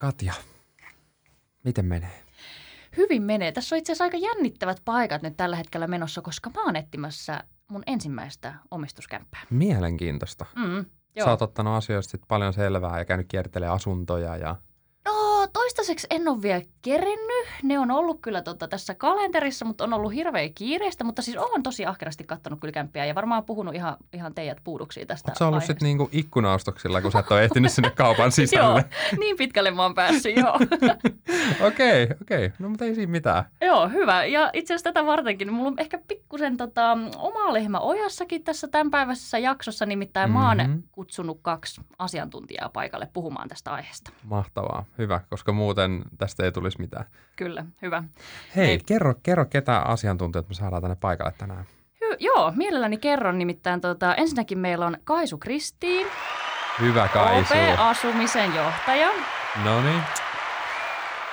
Katja, miten menee? Hyvin menee. Tässä on itse asiassa aika jännittävät paikat nyt tällä hetkellä menossa, koska mä oon etsimässä mun ensimmäistä omistuskämppää. Mielenkiintoista. Mm, joo. Sä oot ottanut asioista sit paljon selvää ja käynyt kiertelemään asuntoja ja toistaiseksi en ole vielä kerennyt. Ne on ollut kyllä tota, tässä kalenterissa, mutta on ollut hirveä kiireistä. Mutta siis olen tosi ahkerasti kattonut kyllä kämppiä ja varmaan puhunut ihan, ihan teidät puuduksiin tästä sä ollut sitten niinku ikkunaostoksilla, kun sä et ole ehtinyt sinne kaupan Joo, sisälle? niin pitkälle mä oon päässyt, joo. Okei, okei. Okay. No mutta ei siinä mitään. Joo, hyvä. Ja itse asiassa tätä vartenkin, niin mulla on ehkä pikkusen tota, oma lehmä ojassakin tässä tämänpäiväisessä jaksossa. Nimittäin mä Mhm. oon kutsunut kaksi asiantuntijaa paikalle puhumaan tästä aiheesta. Mahtavaa, hyvä, koska muuten tästä ei tulisi mitään. Kyllä, hyvä. Hei, Hei. kerro, kerro ketä asiantuntijat me saadaan tänne paikalle tänään. Hy- joo, mielelläni kerron. Nimittäin tota, ensinnäkin meillä on Kaisu Kristiin, Hyvä Kaisu. OP-asumisen johtaja. No niin.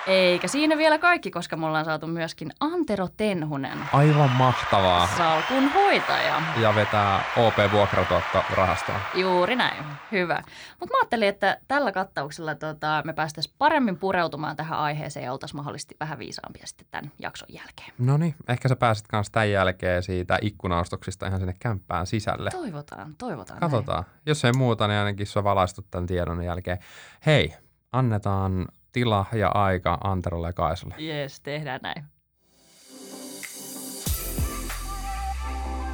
Eikä siinä vielä kaikki, koska me ollaan saatu myöskin Antero Tenhunen, Aivan mahtavaa. salkun hoitaja. Ja vetää OP-vuokratuottorahastoa. Juuri näin, hyvä. Mutta mä ajattelin, että tällä kattauksella tota, me päästäisiin paremmin pureutumaan tähän aiheeseen ja oltaisiin mahdollisesti vähän viisaampia sitten tämän jakson jälkeen. No niin, ehkä sä pääset kanssa tämän jälkeen siitä ikkunaostoksista ihan sinne kämppään sisälle. Toivotaan, toivotaan. Katsotaan. Jos ei muuta, niin ainakin sä valaistut tämän tiedon jälkeen. Hei, annetaan tila ja aika Anterolle ja Kaisulle. Jees, tehdään näin.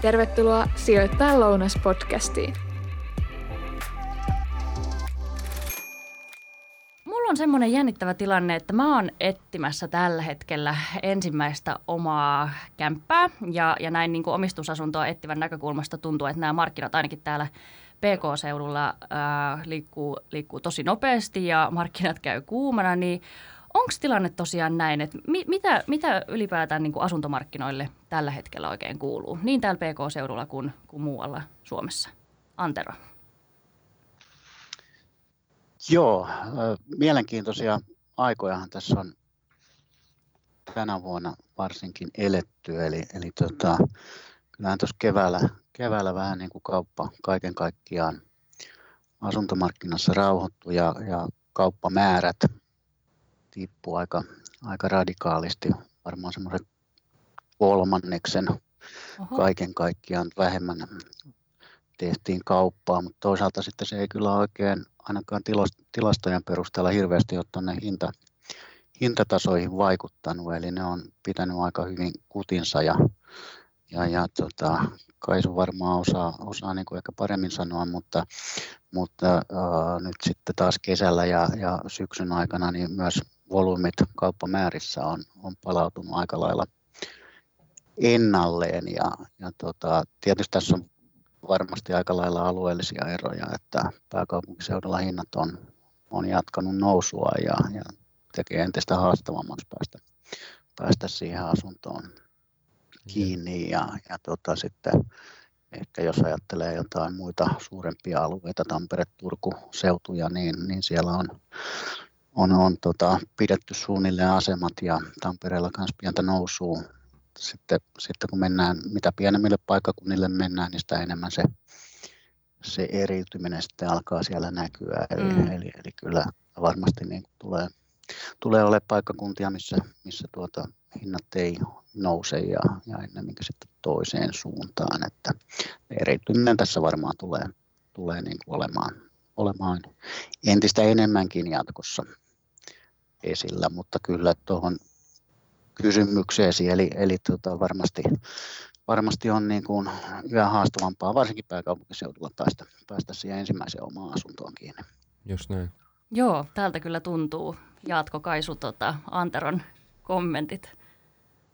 Tervetuloa Sijoittaa lounas-podcastiin. Mulla on semmoinen jännittävä tilanne, että mä oon etsimässä tällä hetkellä ensimmäistä omaa kämppää ja, ja näin niin kuin omistusasuntoa etsivän näkökulmasta tuntuu, että nämä markkinat ainakin täällä PK-seudulla ää, liikkuu, liikkuu tosi nopeasti ja markkinat käy kuumana, niin onko tilanne tosiaan näin, että mi, mitä, mitä ylipäätään niin kuin asuntomarkkinoille tällä hetkellä oikein kuuluu, niin täällä PK-seudulla kuin, kuin muualla Suomessa? Antero. Joo, ö, mielenkiintoisia aikojahan tässä on tänä vuonna varsinkin eletty. Eli, eli tota, kyllähän tuossa keväällä, keväällä vähän niin kuin kauppa kaiken kaikkiaan asuntomarkkinassa rauhoittu ja, ja kauppamäärät tippuu aika, aika radikaalisti, varmaan semmoisen kolmanneksen Oho. kaiken kaikkiaan vähemmän tehtiin kauppaa, mutta toisaalta sitten se ei kyllä oikein ainakaan tilastojen perusteella hirveästi ole tuonne hinta, hintatasoihin vaikuttanut, eli ne on pitänyt aika hyvin kutinsa ja, ja, ja tota, Kaisu varmaan osaa, osaa niin kuin ehkä paremmin sanoa, mutta, mutta ää, nyt sitten taas kesällä ja, ja syksyn aikana niin myös volyymit kauppamäärissä on, on palautunut aika lailla ennalleen ja, ja tota, tietysti tässä on varmasti aika lailla alueellisia eroja, että pääkaupunkiseudulla hinnat on, on jatkanut nousua ja, ja tekee entistä haastavammaksi päästä, päästä siihen asuntoon kiinni ja, ja tota, sitten ehkä jos ajattelee jotain muita suurempia alueita, Tampere, Turku, seutuja, niin, niin siellä on, on, on tota, pidetty suunnilleen asemat ja Tampereella myös pientä nousua. Sitten, sitten kun mennään, mitä pienemmille paikkakunnille mennään, niin sitä enemmän se, se eriytyminen sitten alkaa siellä näkyä. Eli, Mm. eli, eli kyllä varmasti niin tulee, tulee olemaan paikkakuntia, missä, missä tuota, hinnat ei nouse ja, ja ennemminkin sitten toiseen suuntaan. Että eriytyminen tässä varmaan tulee, tulee niin kuin olemaan, olemaan entistä enemmänkin jatkossa esillä, mutta kyllä tuohon kysymykseesi, eli, eli tota varmasti, varmasti on niin kuin yhä haastavampaa, varsinkin pääkaupunkiseudulla päästä, päästä siihen ensimmäiseen omaan asuntoon kiinni. Just näin. Joo, täältä kyllä tuntuu. Jaatko Kaisu tota, Anteron kommentit?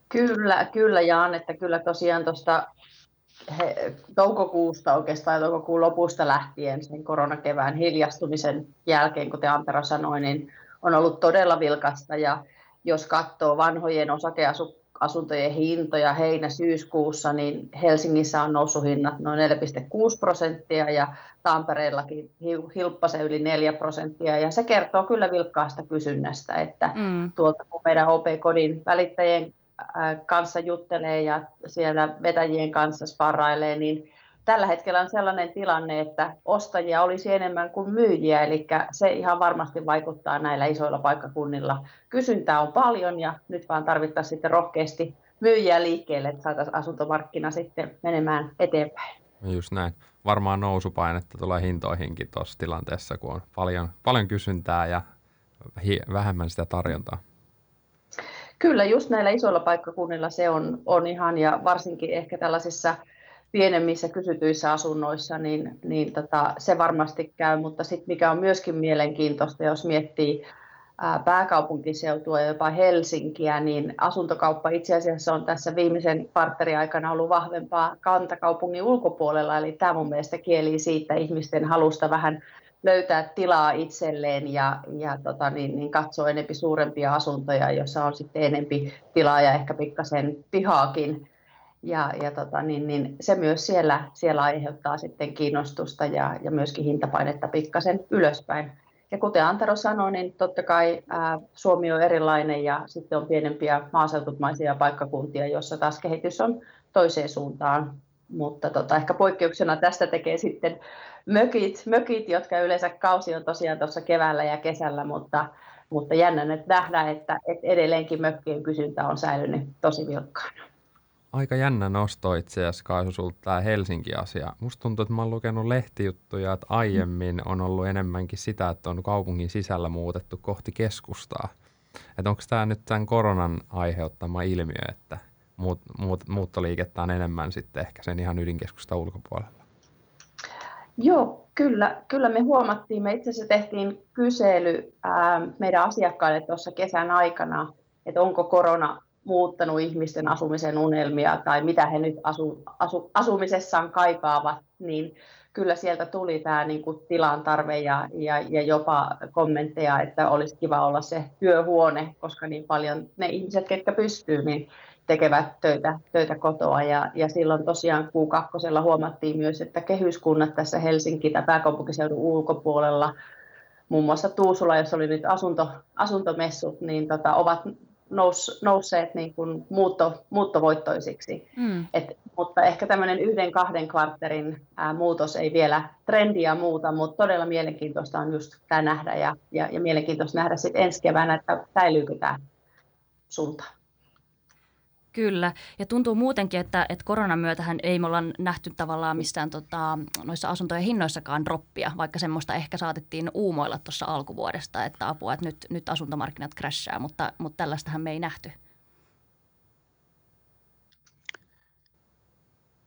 Kyllä, kyllä Jaan, että kyllä tosiaan tuosta he- toukokuusta oikeastaan toukokuun lopusta lähtien sen koronakevään hiljastumisen jälkeen, kuten Antero sanoi, niin on ollut todella vilkasta ja jos katsoo vanhojen osakeasuntojen hintoja heinä-syyskuussa, niin Helsingissä on noussut hinnat noin 4,6 prosenttia ja Tampereellakin hi- hilppasen yli 4 prosenttia ja se kertoo kyllä vilkkaasta kysynnästä, että Mm. tuolta kun meidän OP-kodin välittäjien kanssa juttelee ja siellä vetäjien kanssa sparrailee, niin tällä hetkellä on sellainen tilanne, että ostajia olisi enemmän kuin myyjiä, eli se ihan varmasti vaikuttaa näillä isoilla paikkakunnilla. Kysyntää on paljon ja nyt vaan tarvittaisiin sitten rohkeasti myyjiä liikkeelle, että saataisiin asuntomarkkina sitten menemään eteenpäin. Just näin. Varmaan nousupainetta tulee hintoihinkin tuossa tilanteessa, kun on paljon, paljon kysyntää ja vähemmän sitä tarjontaa. Kyllä, just näillä isoilla paikkakunnilla se on, on ihan, ja varsinkin ehkä tällaisissa pienemmissä kysytyissä asunnoissa, niin, niin tota, se varmasti käy, mutta sitten mikä on myöskin mielenkiintoista, jos miettii pääkaupunkiseutua ja jopa Helsinkiä, niin asuntokauppa itse asiassa on tässä viimeisen kvartterin aikana ollut vahvempaa kantakaupungin ulkopuolella, eli tämä mun mielestä kieli siitä ihmisten halusta vähän löytää tilaa itselleen ja, ja tota, niin, niin katsoa enempi suurempia asuntoja, joissa on sitten enempi tilaa ja ehkä pikkasen pihaakin. Ja, ja tota, niin, niin se myös siellä, siellä aiheuttaa sitten kiinnostusta ja, ja myöskin hintapainetta pikkasen ylöspäin. Ja kuten Antero sanoi, niin totta kai ää, Suomi on erilainen ja sitten on pienempiä maaseutumaisia paikkakuntia, joissa taas kehitys on toiseen suuntaan. Mutta tota, ehkä poikkeuksena tästä tekee sitten mökit, mökit, jotka yleensä kausi on tosiaan tuossa keväällä ja kesällä, mutta, mutta jännä nyt nähdä, että, että edelleenkin mökkien kysyntä on säilynyt tosi vilkkaana. Aika jännä nosto itse asiassa, Kaisu, sulta tämä Helsinki-asia. Musta tuntuu, että mä oon lukenut lehtijuttuja, että aiemmin on ollut enemmänkin sitä, että on kaupungin sisällä muutettu kohti keskustaa. Että onko tämä nyt tämän koronan aiheuttama ilmiö, että muut, muut, muuttoliikettä on enemmän sitten ehkä sen ihan ydinkeskusta ulkopuolella? Joo, kyllä, kyllä me huomattiin. Me itse asiassa tehtiin kysely ää, meidän asiakkaille tuossa kesän aikana, että onko korona muuttanut ihmisten asumisen unelmia tai mitä he nyt asu, asu, asumisessaan kaipaavat, niin kyllä sieltä tuli tämä niin kuin tilan tarve ja, ja, ja jopa kommentteja, että olisi kiva olla se työhuone, koska niin paljon ne ihmiset, ketkä pystyy, niin tekevät töitä, töitä kotoa. Ja, ja silloin tosiaan Q2 huomattiin myös, että kehyskunnat tässä Helsinki- tai pääkaupunkiseudun ulkopuolella, muun muassa Tuusula, jossa oli nyt asunto, asuntomessut, niin tota, ovat nous, nousseet niin kuin muutto, muuttovoittoisiksi. Mm. Et, mutta ehkä tämmöinen yhden kahden kvarterin ää, muutos ei vielä trendiä muuta, mutta todella mielenkiintoista on just tämä nähdä ja, ja, ja mielenkiintoista nähdä sitten ensi keväänä, että säilyykö tämä suunta. Kyllä, ja tuntuu muutenkin, että, että koronan myötähän ei me olla nähty tavallaan missään tota, noissa asuntojen hinnoissakaan droppia, vaikka semmoista ehkä saatettiin uumoilla tuossa alkuvuodesta, että apua, että nyt, nyt asuntomarkkinat crashaa, mutta, mutta tällaistahan me ei nähty.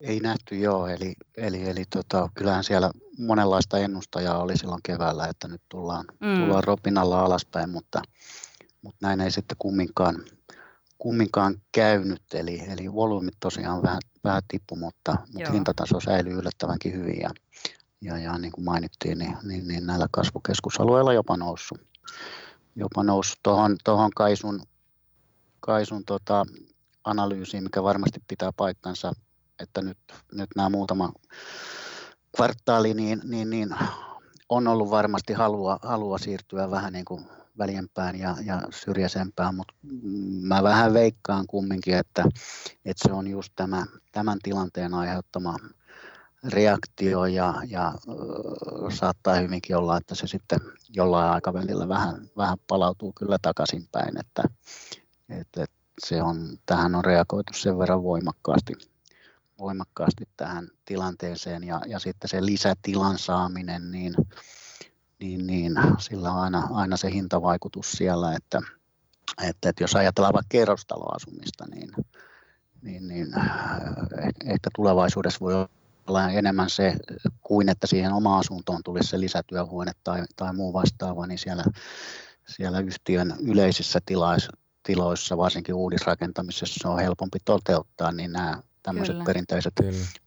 Ei nähty, joo. Eli, eli, eli tota, kyllähän siellä monenlaista ennustajaa oli silloin keväällä, että nyt tullaan, mm. tullaan ropinalla alaspäin, mutta, mutta näin ei sitten kumminkaan kumminkaan käynyt, eli, eli volyymit tosiaan vähän, vähän tippu, mutta, mutta hintataso säilyy yllättävänkin hyvin ja, ja, ja niin kuin mainittiin, niin, niin, niin näillä kasvukeskusalueilla jopa noussut. Jopa noussut tuohon, tuohon Kaisun, Kaisun tota, analyysiin, mikä varmasti pitää paikkansa, että nyt, nyt nämä muutama kvartaali, niin, niin, niin on ollut varmasti halua, halua siirtyä vähän niin kuin väljempään ja, ja syrjäisempään, mutta mä vähän veikkaan kumminkin, että, että se on just tämä, tämän tilanteen aiheuttama reaktio ja, ja saattaa hyvinkin olla, että se sitten jollain aikavälillä vähän, vähän palautuu kyllä takaisinpäin, että, että, että se on, tähän on reagoitu sen verran voimakkaasti, voimakkaasti tähän tilanteeseen ja, ja sitten se lisätilan saaminen, niin niin, niin sillä on aina, aina se hintavaikutus siellä, että, että, että jos ajatellaan vaikka kerrostaloasumista, niin, niin, niin eh, ehkä tulevaisuudessa voi olla enemmän se kuin että siihen omaan asuntoon tulisi se lisätyöhuone tai, tai muu vastaava, niin siellä, siellä yhtiön yleisissä tilais, tiloissa, varsinkin uudisrakentamisessa, se on helpompi toteuttaa, niin nämä tämmöiset perinteiset,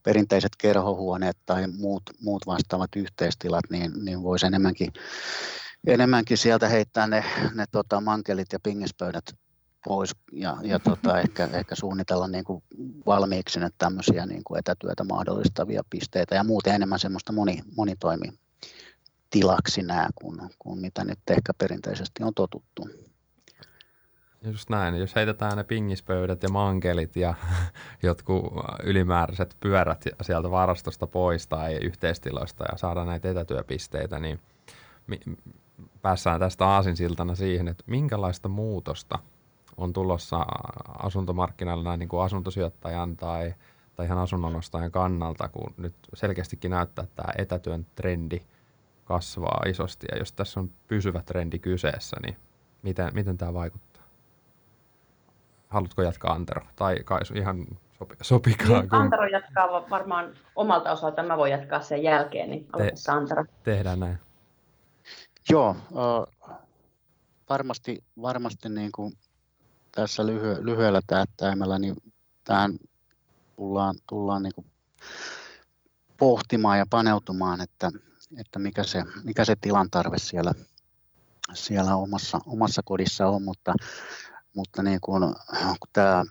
perinteiset kerhohuoneet tai muut, muut vastaavat yhteistilat, niin, niin voisi enemmänkin, enemmänkin sieltä heittää ne, ne tota, mankelit ja pingispöydät pois ja, ja tota, ehkä, ehkä suunnitella niin kuin valmiiksi nyt tämmöisiä niin kuin etätyötä mahdollistavia pisteitä. Ja muuten enemmän semmoista moni, monitoimi tilaksi nämä, kuin, kuin mitä nyt ehkä perinteisesti on totuttu. Just näin. Jos heitetään ne pingispöydät ja mankelit ja jotkut ylimääräiset pyörät sieltä varastosta pois tai yhteistiloista ja saadaan näitä etätyöpisteitä, niin päässään tästä aasinsiltana siihen, että minkälaista muutosta on tulossa asuntomarkkinoilla näin niin kuin asuntosijoittajan tai, tai ihan asunnonostajan kannalta, kun nyt selkeästikin näyttää, että tämä etätyön trendi kasvaa isosti. Ja jos tässä on pysyvä trendi kyseessä, niin miten, miten tämä vaikuttaa? Haluatko jatkaa Antero? Tai kai ihan sopi, sopikaa. Niin, kun... Antero jatkaa varmaan omalta osalta, mä voin jatkaa sen jälkeen, niin Te, Antero. Tehdään näin. Joo, äh, varmasti, varmasti niin kuin tässä lyhy- lyhyellä tähtäimellä niin tähän tullaan, tullaan niin kuin pohtimaan ja paneutumaan, että, että mikä, se, mikä se tilan tarve siellä, siellä omassa, omassa kodissa on, mutta, mutta niin kuin, kun tämä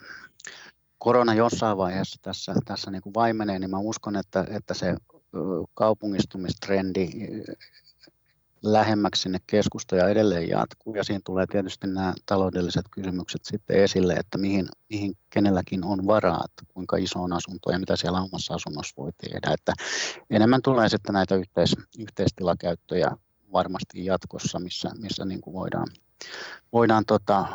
korona jossain vaiheessa tässä, tässä niin vaimenee, niin mä uskon, että, että se kaupungistumistrendi lähemmäksi sinne keskustoja edelleen jatkuu ja siinä tulee tietysti nämä taloudelliset kysymykset sitten esille, että mihin, mihin kenelläkin on varaa, että kuinka iso on asunto ja mitä siellä omassa asunnossa voi tehdä. Että enemmän tulee sitten näitä yhteis, yhteistilakäyttöjä varmasti jatkossa, missä, missä niin kuin voidaan, voidaan tota,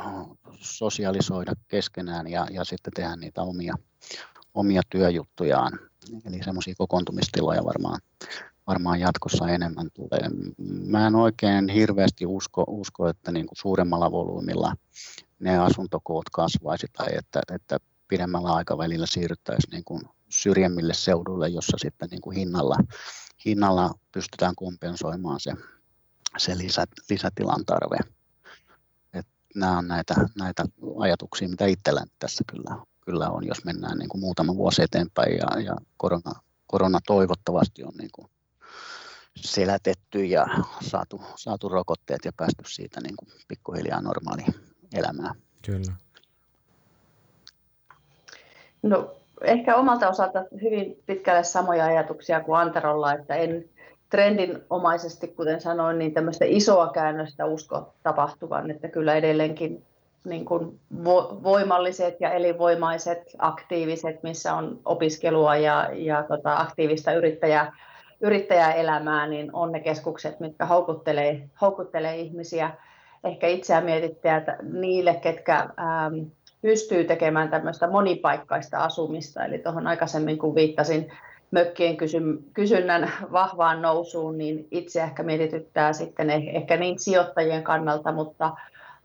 sosialisoida keskenään ja, ja sitten tehdä niitä omia, omia työjuttujaan. Eli semmoisia kokoontumistiloja varmaan, varmaan jatkossa enemmän tulee. Mä en oikein hirveästi usko, usko että niin kuin suuremmalla volyymilla ne asuntokoot kasvaisi tai että, että pidemmällä aikavälillä siirryttäisiin niin kuin syrjemmille seuduille, jossa sitten niin kuin hinnalla, hinnalla pystytään kompensoimaan se, se lisä, lisätilan tarve. Nämä on näitä, näitä ajatuksia, mitä itselläni tässä kyllä, kyllä on, jos mennään niin kuin muutama vuosi eteenpäin ja, ja korona, korona toivottavasti on niin kuin selätetty ja saatu, saatu rokotteet ja päästy siitä niin kuin pikkuhiljaa normaaliin elämään. Kyllä. No, ehkä omalta osalta hyvin pitkälle samoja ajatuksia kuin Anterolla, että en trendinomaisesti, kuten sanoin, niin tämmöistä isoa käännöstä usko tapahtuvan, että kyllä edelleenkin niin kuin voimalliset ja elinvoimaiset, aktiiviset, missä on opiskelua ja, ja tota, aktiivista yrittäjää, yrittäjäelämää, niin on ne keskukset, mitkä houkuttelee, houkuttelee ihmisiä. Ehkä itseä mietittää, että niille, ketkä ähm, pystyy tekemään tämmöistä monipaikkaista asumista, eli tuohon aikaisemmin kun viittasin mökkien kysy- kysynnän vahvaan nousuun, niin itse ehkä mietityttää sitten eh- ehkä niin sijoittajien kannalta, mutta,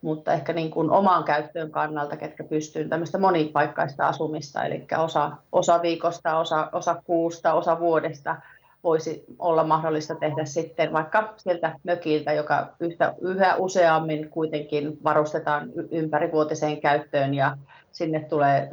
mutta ehkä niin kuin omaan käyttöön kannalta, ketkä pystyy tämmöistä monipaikkaista asumista, eli osa, osa viikosta, osa, osa kuusta, osa vuodesta – voisi olla mahdollista tehdä sitten vaikka sieltä mökiltä, joka yhtä, yhä useammin kuitenkin varustetaan ympärivuotiseen käyttöön ja sinne tulee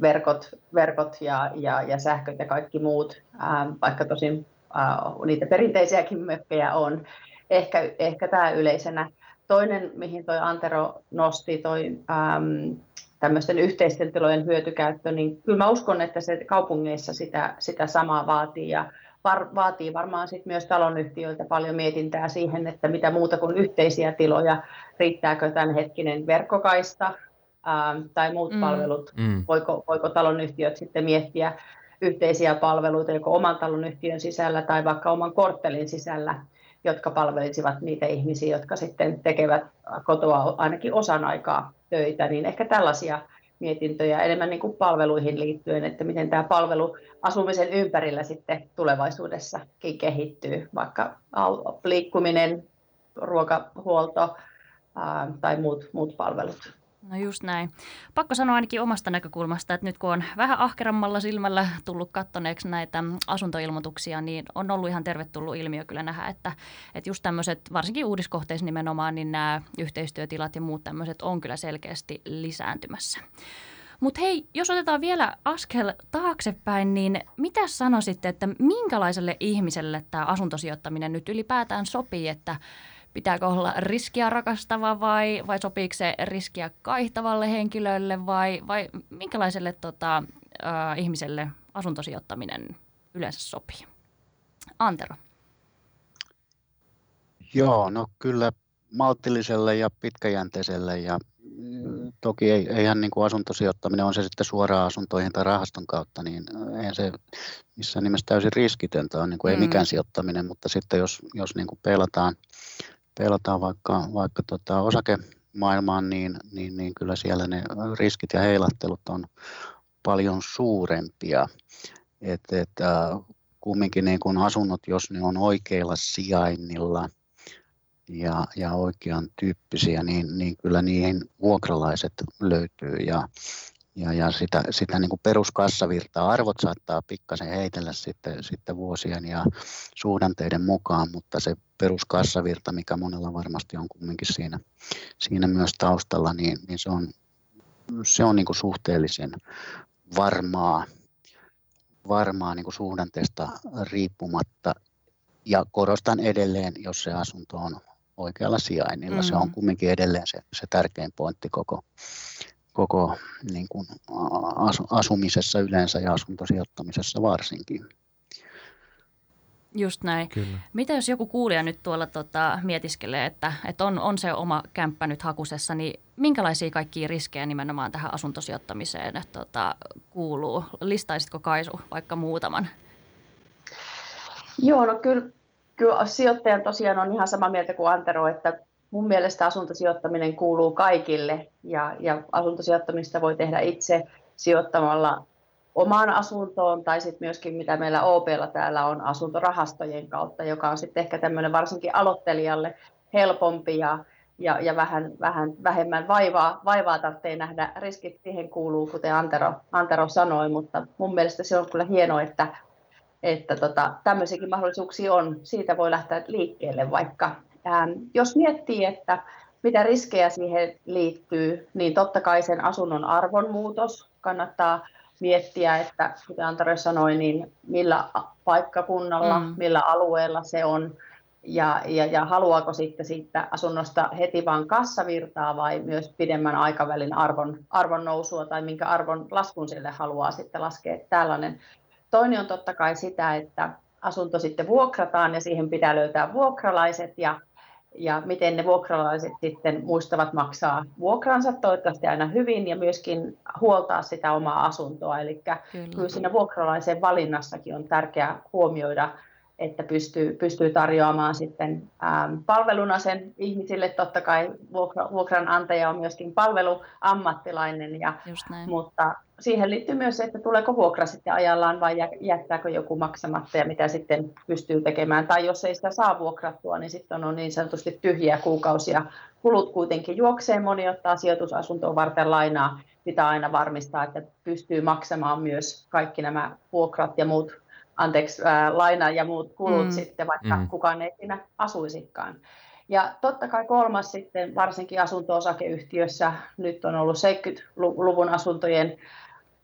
verkot, verkot ja, ja, ja sähköt ja kaikki muut, ähm, vaikka tosin äh, niitä perinteisiäkin mökkejä on. Ehkä, ehkä tämä yleisenä. Toinen, mihin tuo Antero nosti, toi ähm, tämmöisten yhteisten tilojen hyötykäyttö, niin kyllä mä uskon, että se kaupungeissa sitä, sitä samaa vaatii ja var, vaatii varmaan sit myös talonyhtiöiltä paljon mietintää siihen, että mitä muuta kuin yhteisiä tiloja, riittääkö tämänhetkinen verkkokaista ää, ähm, tai muut mm. palvelut, mm. Voiko, voiko talonyhtiöt sitten miettiä yhteisiä palveluita joko oman talonyhtiön sisällä tai vaikka oman korttelin sisällä, jotka palvelisivat niitä ihmisiä, jotka sitten tekevät kotoa ainakin osan aikaa töitä, niin ehkä tällaisia mietintöjä enemmän niin kuin palveluihin liittyen, että miten tämä palvelu asumisen ympärillä sitten tulevaisuudessakin kehittyy, vaikka liikkuminen, ruokahuolto ää, tai muut, muut palvelut. No just näin. Pakko sanoa ainakin omasta näkökulmasta, että nyt kun on vähän ahkerammalla silmällä tullut kattoneeksi näitä asuntoilmoituksia, niin on ollut ihan tervetullut ilmiö kyllä nähdä, että, että just tämmöiset, varsinkin uudiskohteissa nimenomaan, niin nämä yhteistyötilat ja muut tämmöiset on kyllä selkeästi lisääntymässä. Mutta hei, jos otetaan vielä askel taaksepäin, niin mitä sanoisitte, että minkälaiselle ihmiselle tämä asuntosijoittaminen nyt ylipäätään sopii, että pitääkö olla riskiä rakastava vai, vai sopiiko se riskiä kaihtavalle henkilölle vai, vai minkälaiselle tota, äh, ihmiselle asuntosijoittaminen yleensä sopii? Antero. Joo, no kyllä maltilliselle ja pitkäjänteiselle ja mm, toki ei, eihän niin kuin asuntosijoittaminen, on se sitten suoraan asuntoihin tai rahaston kautta, niin eihän se missään nimessä täysin riskitöntä on, niin kuin mm. ei mikään sijoittaminen, mutta sitten jos, jos niin kuin peilataan, peilataan vaikka, vaikka tota osakemaailmaan, niin, niin, niin kyllä siellä ne riskit ja heilahtelut on paljon suurempia. Et, et, kumminkin niin kuin asunnot, jos ne on oikeilla sijainnilla – ja, ja oikean tyyppisiä, niin, niin kyllä niihin vuokralaiset löytyy ja, ja, ja sitä, sitä niin kuin peruskassavirtaa arvot saattaa pikkasen heitellä sitten, sitten vuosien ja suhdanteiden mukaan, mutta se peruskassavirta, mikä monella varmasti on kumminkin siinä, siinä myös taustalla, niin, niin se on, se on niin kuin suhteellisen varmaa, varmaa niin kuin suhdanteesta riippumatta. Ja korostan edelleen, jos se asunto on oikealla sijainnilla. Mm. Se on mm. kumminkin edelleen se, se tärkein pointti koko, koko niin kuin asumisessa yleensä ja asuntosijoittamisessa varsinkin. Just näin. Kyllä. Mitä jos joku kuulija nyt tuolla tota, mietiskelee, että, että on, on se oma kämppä nyt hakusessa, niin minkälaisia kaikkia riskejä nimenomaan tähän asuntosijoittamiseen tota, kuuluu? Listaisitko Kaisu vaikka muutaman? Joo, no kyllä kyllä sijoittajan tosiaan on ihan sama mieltä kuin Antero, että mun mielestä asuntosijoittaminen kuuluu kaikille ja, ja asuntosijoittamista voi tehdä itse sijoittamalla omaan asuntoon tai sitten myöskin mitä meillä OPlla täällä on asuntorahastojen kautta, joka on sitten ehkä tämmöinen varsinkin aloittelijalle helpompi ja, ja, ja vähän, vähän vähemmän vaivaa, vaivaa tarvitsee nähdä. Riskit siihen kuuluu, kuten Antero, Antero sanoi, mutta mun mielestä se on kyllä hienoa, että että tota, tämmöisiäkin mahdollisuuksia on. Siitä voi lähteä liikkeelle vaikka. Ähm, jos miettii, että mitä riskejä siihen liittyy, niin totta kai sen asunnon arvonmuutos kannattaa miettiä, että kuten Antero sanoi, niin millä paikkakunnalla, mm. millä alueella se on ja, ja, ja haluaako sitten siitä asunnosta heti vain kassavirtaa vai myös pidemmän aikavälin arvon, arvon nousua tai minkä arvon laskun sille haluaa sitten laskea. Tällainen Toinen on totta kai sitä, että asunto sitten vuokrataan ja siihen pitää löytää vuokralaiset ja, ja miten ne vuokralaiset sitten muistavat maksaa vuokransa toivottavasti aina hyvin ja myöskin huoltaa sitä omaa asuntoa. Eli kyllä, kyllä siinä vuokralaisen valinnassakin on tärkeää huomioida että pystyy, pystyy tarjoamaan sitten ähm, palveluna sen ihmisille. Totta kai vuokra, vuokranantaja on myöskin palveluammattilainen, ja, mutta siihen liittyy myös se, että tuleeko vuokra sitten ajallaan vai jättääkö joku maksamatta ja mitä sitten pystyy tekemään. Tai jos ei sitä saa vuokrattua, niin sitten on niin sanotusti tyhjiä kuukausia. Kulut kuitenkin juoksee, moni ottaa sijoitusasuntoon varten lainaa. Pitää aina varmistaa, että pystyy maksamaan myös kaikki nämä vuokrat ja muut anteeksi, ää, laina ja muut kulut mm. sitten, vaikka mm. kukaan ei siinä asuisikaan. Ja totta kai kolmas sitten, varsinkin asunto-osakeyhtiössä, nyt on ollut 70-luvun asuntojen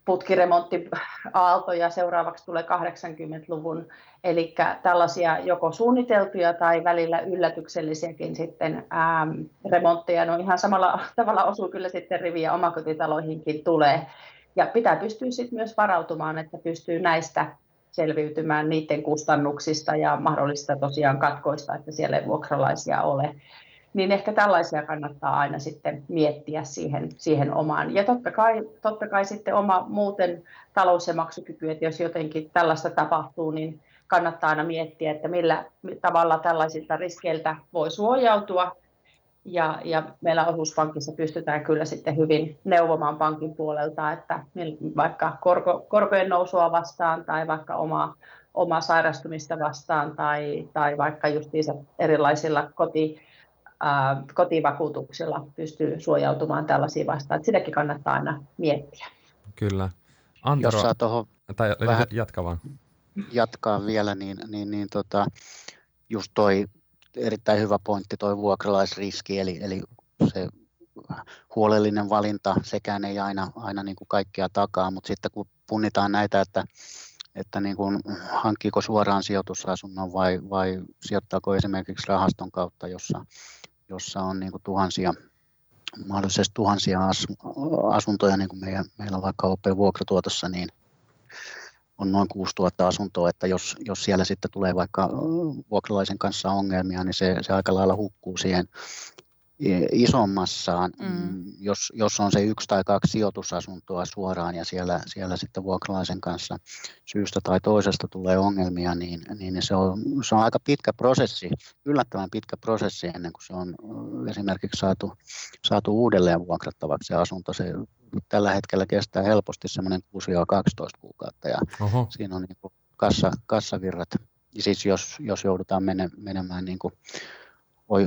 putkiremonttiaalto ja seuraavaksi tulee 80-luvun. Eli tällaisia joko suunniteltuja tai välillä yllätyksellisiäkin sitten ää, remontteja. No ihan samalla tavalla osuu kyllä sitten riviä omakotitaloihinkin tulee. Ja pitää pystyä sitten myös varautumaan, että pystyy näistä selviytymään niiden kustannuksista ja mahdollisista tosiaan katkoista, että siellä ei vuokralaisia ole. Niin ehkä tällaisia kannattaa aina sitten miettiä siihen, siihen omaan. Ja totta kai, totta kai sitten oma muuten talous- ja maksukyky, että jos jotenkin tällaista tapahtuu, niin kannattaa aina miettiä, että millä tavalla tällaisilta riskeiltä voi suojautua ja, ja meillä osuuspankissa pystytään kyllä sitten hyvin neuvomaan pankin puolelta, että vaikka korko, korkojen nousua vastaan tai vaikka omaa, omaa sairastumista vastaan tai, tai vaikka justiinsa erilaisilla koti, ää, kotivakuutuksilla pystyy suojautumaan tällaisiin vastaan. Että sitäkin kannattaa aina miettiä. Kyllä. Antero, Jos saa tuohon tai vähän jatka vaan. Jatkaa vielä, niin, niin, niin tota, just toi erittäin hyvä pointti tuo vuokralaisriski, eli, eli se huolellinen valinta, sekään ei aina, aina niin kuin kaikkea takaa, mutta sitten kun punnitaan näitä, että, että niin kuin hankkiiko suoraan sijoitusasunnon vai, vai sijoittaako esimerkiksi rahaston kautta, jossa, jossa on niin kuin tuhansia, mahdollisesti tuhansia asuntoja, niin kuin meidän, meillä on vaikka OP vuokratuotossa, niin on noin 6000 asuntoa, että jos, jos siellä sitten tulee vaikka vuokralaisen kanssa ongelmia, niin se, se aika lailla hukkuu siihen isommassaan. Mm. jos, jos on se yksi tai kaksi sijoitusasuntoa suoraan ja siellä, siellä sitten vuokralaisen kanssa syystä tai toisesta tulee ongelmia, niin, niin se, on, se on aika pitkä prosessi, yllättävän pitkä prosessi ennen kuin se on esimerkiksi saatu, saatu uudelleen vuokrattavaksi se asunto. Se tällä hetkellä kestää helposti semmoinen 6-12 kuukautta ja Oho. siinä on niin kuin kassa, kassavirrat. Siis jos, jos joudutaan mene, menemään niin kuin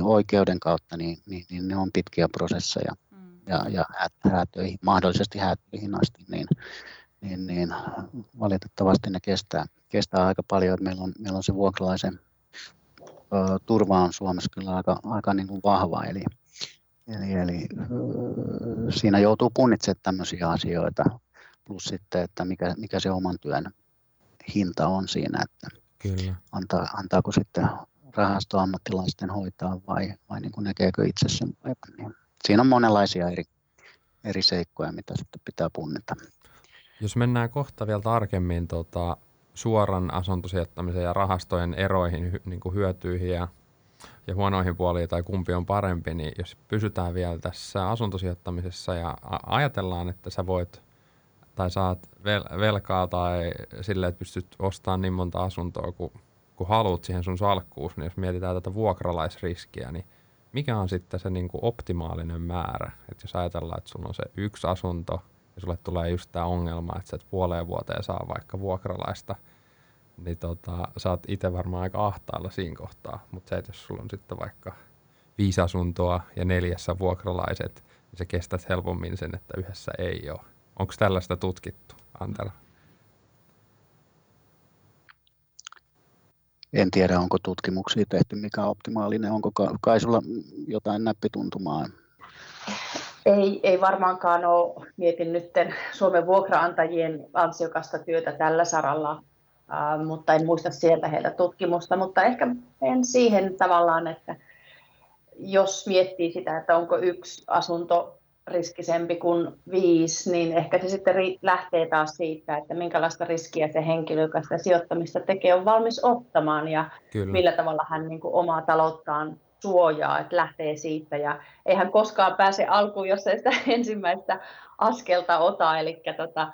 oikeuden kautta, niin, niin, niin ne on pitkiä prosesseja mm. ja, ja häätöihin, mahdollisesti häätöihin asti, niin, niin, niin valitettavasti ne kestää, kestää aika paljon. Meillä on, meillä on se vuokralaisen ö, turva on Suomessa kyllä aika, aika niin kuin vahva, eli, eli, eli ö, siinä joutuu punnitsemaan tämmöisiä asioita, plus sitten, että mikä, mikä se oman työn hinta on siinä, että Kyllä. Antaa, antaako sitten rahastoammattilaisten hoitaa vai, vai niin kuin näkeekö itse sen paikan. Niin siinä on monenlaisia eri, eri seikkoja, mitä sitten pitää punnita. Jos mennään kohta vielä tarkemmin tota, suoran asuntosijoittamisen ja rahastojen eroihin, niin kuin hyötyihin ja, ja huonoihin puoliin tai kumpi on parempi, niin jos pysytään vielä tässä asuntosijoittamisessa ja ajatellaan, että sä voit tai saat vel- velkaa tai silleen, että pystyt ostamaan niin monta asuntoa kuin kun haluat siihen sun salkkuus, niin jos mietitään tätä vuokralaisriskiä, niin mikä on sitten se niin kuin optimaalinen määrä? Että jos ajatellaan, että sulla on se yksi asunto ja sulle tulee just tämä ongelma, että sä et puoleen vuoteen saa vaikka vuokralaista, niin tota, sä oot itse varmaan aika ahtaalla siinä kohtaa. Mutta se, että jos sulla on sitten vaikka viisi asuntoa ja neljässä vuokralaiset, niin se kestät helpommin sen, että yhdessä ei ole. Onko tällaista tutkittu, Antero? En tiedä, onko tutkimuksia tehty, mikä on optimaalinen. Onko kai sulla jotain näppituntumaa? Ei, ei varmaankaan ole. Mietin nyt Suomen vuokraantajien ansiokasta työtä tällä saralla, mutta en muista sieltä heiltä tutkimusta. Mutta ehkä en siihen tavallaan, että jos miettii sitä, että onko yksi asunto riskisempi kuin viisi, niin ehkä se sitten lähtee taas siitä, että minkälaista riskiä se henkilö, joka sitä sijoittamista tekee, on valmis ottamaan ja Kyllä. millä tavalla hän niin kuin omaa talouttaan suojaa, että lähtee siitä. Ja eihän koskaan pääse alkuun, jos ei sitä ensimmäistä askelta ota. Eli tota,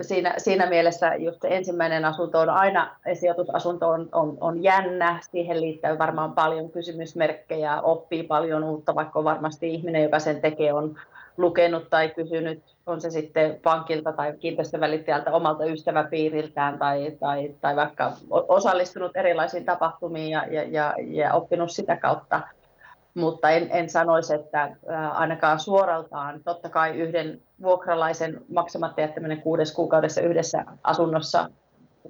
siinä, siinä mielessä just se ensimmäinen asunto on aina, sijoitusasunto on, on, on jännä, siihen liittyy varmaan paljon kysymysmerkkejä, oppii paljon uutta, vaikka varmasti ihminen, joka sen tekee, on lukenut tai kysynyt, on se sitten pankilta tai kiinteistövälittäjältä omalta ystäväpiiriltään tai, tai, tai vaikka osallistunut erilaisiin tapahtumiin ja, ja, ja, ja oppinut sitä kautta mutta en, en sanoisi, että ainakaan suoraltaan. Totta kai yhden vuokralaisen maksamatta jättäminen kuudes kuukaudessa yhdessä asunnossa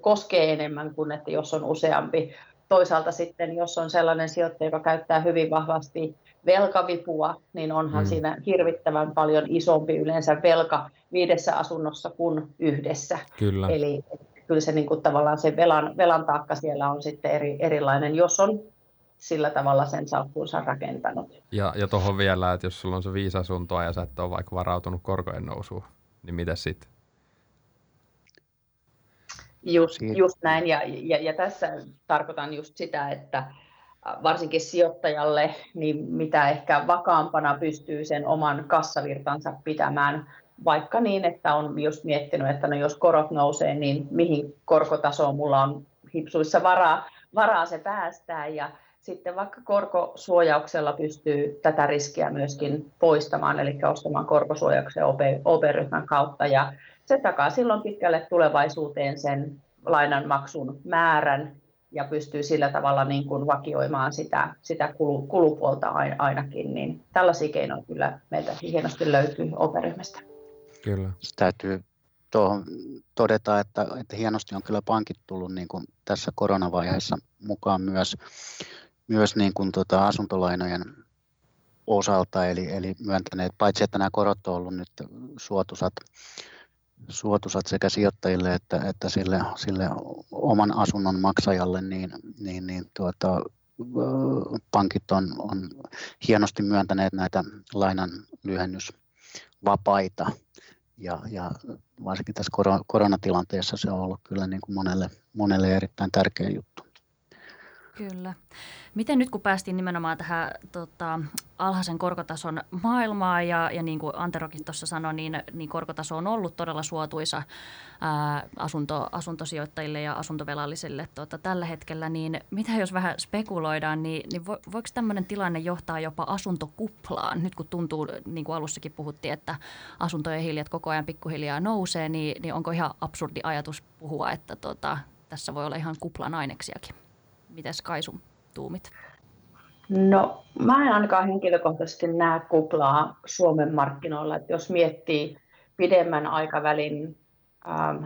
koskee enemmän kuin, että jos on useampi. Toisaalta sitten, jos on sellainen sijoittaja, joka käyttää hyvin vahvasti velkavipua, niin onhan mm. siinä hirvittävän paljon isompi yleensä velka viidessä asunnossa kuin yhdessä. Kyllä. Eli kyllä se niin kuin, tavallaan se velan, velan taakka siellä on sitten eri, erilainen, jos on sillä tavalla sen salkkuunsa rakentanut. Ja, ja tuohon vielä, että jos sulla on se viisi asuntoa ja sä et ole vaikka varautunut korkojen nousuun, niin mitä sitten? Just, just näin, ja, ja, ja tässä tarkoitan just sitä, että varsinkin sijoittajalle, niin mitä ehkä vakaampana pystyy sen oman kassavirtansa pitämään, vaikka niin, että on just miettinyt, että no jos korot nousee, niin mihin korkotasoon mulla on hipsuissa varaa, varaa se päästää, ja sitten vaikka korkosuojauksella pystyy tätä riskiä myöskin poistamaan, eli ostamaan korkosuojauksen OP-ryhmän kautta, ja se takaa silloin pitkälle tulevaisuuteen sen lainan maksun määrän, ja pystyy sillä tavalla niin kuin vakioimaan sitä, sitä kulu, kulupuolta ainakin, niin tällaisia keinoja kyllä meiltä hienosti löytyy OP-ryhmästä. Kyllä. Täytyy tuohon todeta, että, että hienosti on kyllä pankit tullut niin kuin tässä koronavaiheessa mukaan myös myös niin kuin tota asuntolainojen osalta, eli, eli myöntäneet, paitsi että nämä korot on ollut nyt suotusat, suotusat sekä sijoittajille että, että sille, sille oman asunnon maksajalle, niin, niin, niin tuota, pankit on, on hienosti myöntäneet näitä lainan lyhennysvapaita. Ja, ja varsinkin tässä koronatilanteessa se on ollut kyllä niin kuin monelle, monelle erittäin tärkeä juttu. Kyllä. Miten nyt kun päästiin nimenomaan tähän tota, alhaisen korkotason maailmaan ja, ja niin kuin Anterokin tuossa sanoi, niin, niin korkotaso on ollut todella suotuisa ää, asunto, asuntosijoittajille ja asuntovelallisille tota, tällä hetkellä, niin mitä jos vähän spekuloidaan, niin, niin vo, voiko tämmöinen tilanne johtaa jopa asuntokuplaan? Nyt kun tuntuu, niin kuin alussakin puhuttiin, että asuntojen hiljat koko ajan pikkuhiljaa nousee, niin, niin onko ihan absurdi ajatus puhua, että tota, tässä voi olla ihan kuplan aineksiakin? Mites Kaisu tuumit? No, mä en ainakaan henkilökohtaisesti näe kuplaa Suomen markkinoilla. Että jos miettii pidemmän aikavälin, ähm,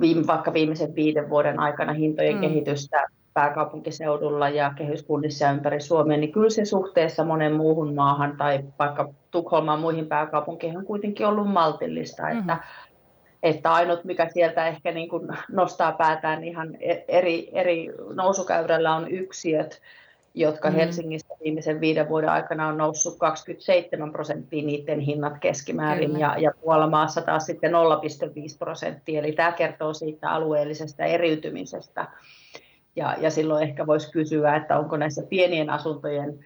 viime, vaikka viimeisen viiden vuoden aikana hintojen mm. kehitystä pääkaupunkiseudulla ja kehyskunnissa ympäri Suomea, niin kyllä se suhteessa monen muuhun maahan tai vaikka Tukholmaan muihin pääkaupunkeihin on kuitenkin ollut maltillista. Mm. Että että ainut, mikä sieltä ehkä niin kuin nostaa päätään ihan e-, eri, eri nousukäyrällä on yksiöt, jotka mm. Helsingissä viimeisen viiden vuoden aikana on noussut 27 prosenttia niiden hinnat keskimäärin ja, ja Puolamaassa taas sitten 0,5 prosenttia. Eli tämä kertoo siitä alueellisesta eriytymisestä. Ja, ja silloin ehkä voisi kysyä, että onko näissä pienien asuntojen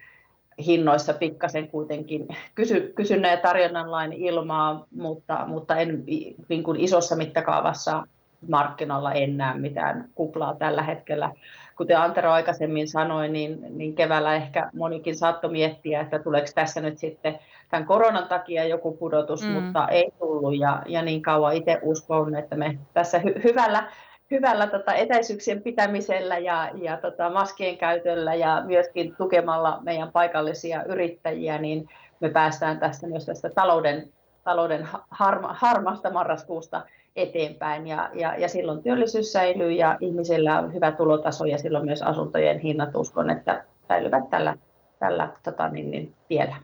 hinnoissa pikkasen kuitenkin kysy, kysynnän ja tarjonnan lain ilmaa, mutta, mutta en niin kuin isossa mittakaavassa markkinoilla en näe mitään kuplaa tällä hetkellä. Kuten Antero aikaisemmin sanoi, niin, niin keväällä ehkä monikin saattoi miettiä, että tuleeko tässä nyt sitten tämän koronan takia joku pudotus, mm. mutta ei tullut. Ja, ja niin kauan itse uskon, että me tässä hy- hyvällä hyvällä tota, etäisyyksien pitämisellä ja, ja tota, maskien käytöllä ja myöskin tukemalla meidän paikallisia yrittäjiä, niin me päästään tästä myös tästä talouden, talouden harma, harmasta marraskuusta eteenpäin ja, ja, ja silloin työllisyys säilyy ja ihmisillä on hyvä tulotaso ja silloin myös asuntojen hinnat uskon, että säilyvät tällä, tällä tota, niin, niin, tiellä.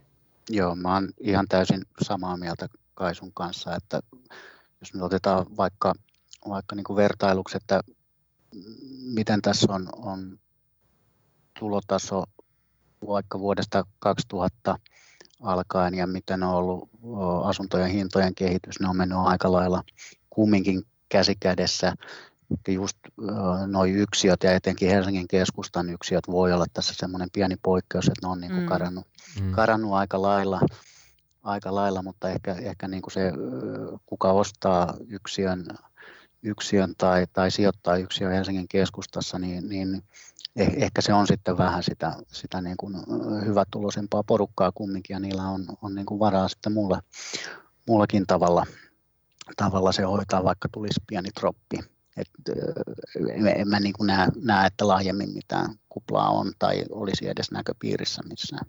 Joo, mä oon ihan täysin samaa mieltä Kaisun kanssa, että jos me otetaan vaikka vaikka niin kuin vertailuksi, että miten tässä on, on tulotaso vaikka vuodesta 2000 alkaen ja miten on ollut asuntojen hintojen kehitys, ne on mennyt aika lailla kumminkin käsikädessä. Just noin yksiöt ja etenkin Helsingin keskustan yksiöt voi olla tässä semmoinen pieni poikkeus, että ne on niin kuin mm. karannut, mm. karannut aika lailla, aika lailla, mutta ehkä, ehkä niin kuin se, kuka ostaa yksiön yksiön tai, tai sijoittaa yksiön Helsingin keskustassa, niin, niin eh, ehkä se on sitten vähän sitä, sitä niin kuin hyvätuloisempaa porukkaa kumminkin, ja niillä on, on niin kuin varaa sitten muulla, muullakin tavalla, tavalla se hoitaa, vaikka tulisi pieni troppi. Et, en mä niin kuin näe, näe, että laajemmin mitään kuplaa on tai olisi edes näköpiirissä missään.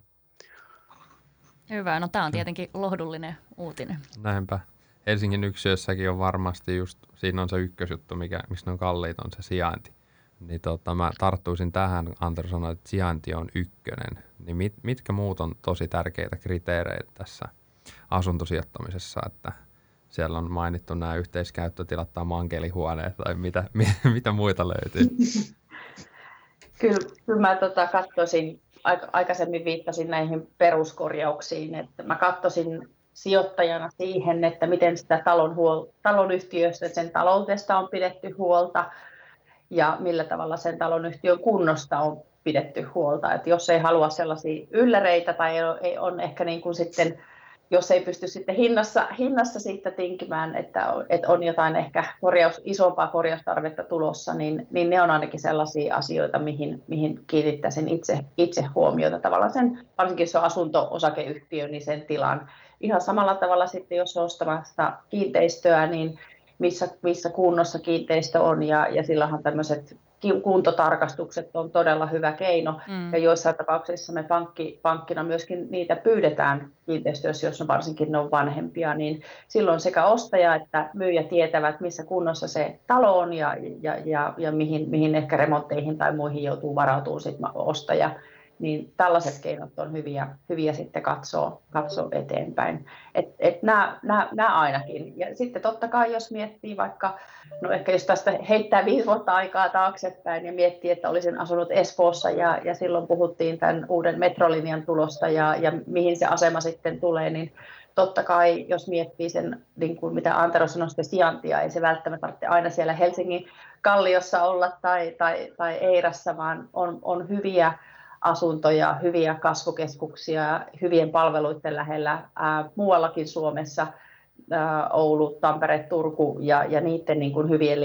Hyvä, no tämä on tietenkin lohdullinen uutinen. Näinpä. Helsingin yksiössäkin on varmasti just, siinä on se ykkösjuttu, mikä, mistä on kalliit, on se sijainti. Niin tota, mä tarttuisin tähän, Antero sanoi, että sijainti on ykkönen. Niin mit, mitkä muut on tosi tärkeitä kriteereitä tässä asuntosijoittamisessa, että siellä on mainittu nämä yhteiskäyttötilat tai mankelihuoneet tai mitä, mitä muita löytyy? Kyllä, kyllä mä tota, katsoisin, aikaisemmin viittasin näihin peruskorjauksiin, että mä katsoisin sijoittajana siihen, että miten sitä talon huol- talonyhtiöstä, sen taloudesta on pidetty huolta ja millä tavalla sen talonyhtiön kunnosta on pidetty huolta. Että jos ei halua sellaisia ylläreitä tai ei on ehkä niin kuin sitten, jos ei pysty sitten hinnassa, hinnassa siitä tinkimään, että, että on jotain ehkä korjaus, isompaa korjaustarvetta tulossa, niin, niin ne on ainakin sellaisia asioita, mihin, mihin kiinnittäisin itse, itse huomiota. Tavallaan sen, varsinkin jos on asunto-osakeyhtiö, niin sen tilan ihan samalla tavalla sitten, jos on ostamassa kiinteistöä, niin missä, missä kunnossa kiinteistö on ja, ja silloinhan tämmöiset kuntotarkastukset on todella hyvä keino mm. ja joissain tapauksissa me pankki, pankkina myöskin niitä pyydetään kiinteistöissä, jos on varsinkin ne on vanhempia, niin silloin sekä ostaja että myyjä tietävät, missä kunnossa se talo on ja, ja, ja, ja mihin, mihin ehkä remontteihin tai muihin joutuu varautumaan sitten ostaja niin tällaiset keinot on hyviä, hyviä sitten katsoa, katsoa eteenpäin. Et, et nämä, nämä, nämä ainakin. Ja sitten totta kai, jos miettii vaikka, no ehkä jos tästä heittää viisi vuotta aikaa taaksepäin ja miettii, että olisin asunut Espoossa ja, ja silloin puhuttiin tämän uuden metrolinjan tulosta ja, ja mihin se asema sitten tulee, niin totta kai, jos miettii sen, niin kuin mitä Antero sanoi, sitä sijaintia, ei se välttämättä tarvitse aina siellä Helsingin kalliossa olla tai, tai, tai Eirassa, vaan on, on hyviä asuntoja, hyviä kasvukeskuksia, hyvien palveluiden lähellä ää, muuallakin Suomessa, ää, Oulu, Tampere, Turku ja, ja niiden niin kuin hyvien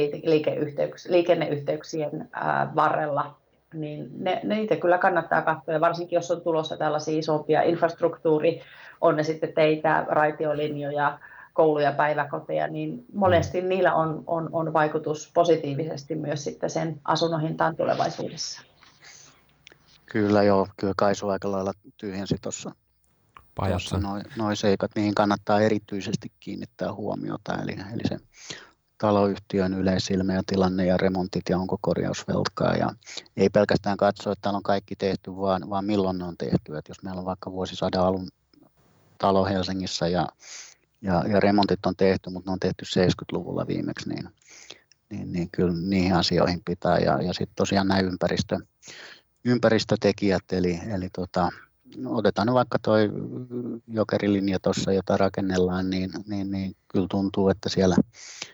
liikenneyhteyksien ää, varrella, niin ne, niitä kyllä kannattaa katsoa, ja varsinkin jos on tulossa tällaisia isompia infrastruktuuri, on ne sitten teitä, raitiolinjoja, kouluja, päiväkoteja, niin monesti niillä on, on, on vaikutus positiivisesti myös sitten sen asunnon hintaan tulevaisuudessa. Kyllä joo, kyllä Kaisu aika lailla tyhjensi tuossa noin noi seikat, mihin kannattaa erityisesti kiinnittää huomiota, eli, eli se taloyhtiön yleisilme ja tilanne ja remontit ja onko korjausvelkaa. Ja ei pelkästään katso, että täällä on kaikki tehty, vaan, vaan milloin ne on tehty. Et jos meillä on vaikka vuosisadan alun talo Helsingissä ja, ja, ja remontit on tehty, mutta ne on tehty 70-luvulla viimeksi, niin, niin, niin kyllä niihin asioihin pitää. Ja, ja sitten tosiaan nämä ympäristö, ympäristötekijät, eli, eli tota, otetaan vaikka tuo jokerilinja tuossa, jota rakennellaan, niin, niin, niin kyllä tuntuu, että siellä,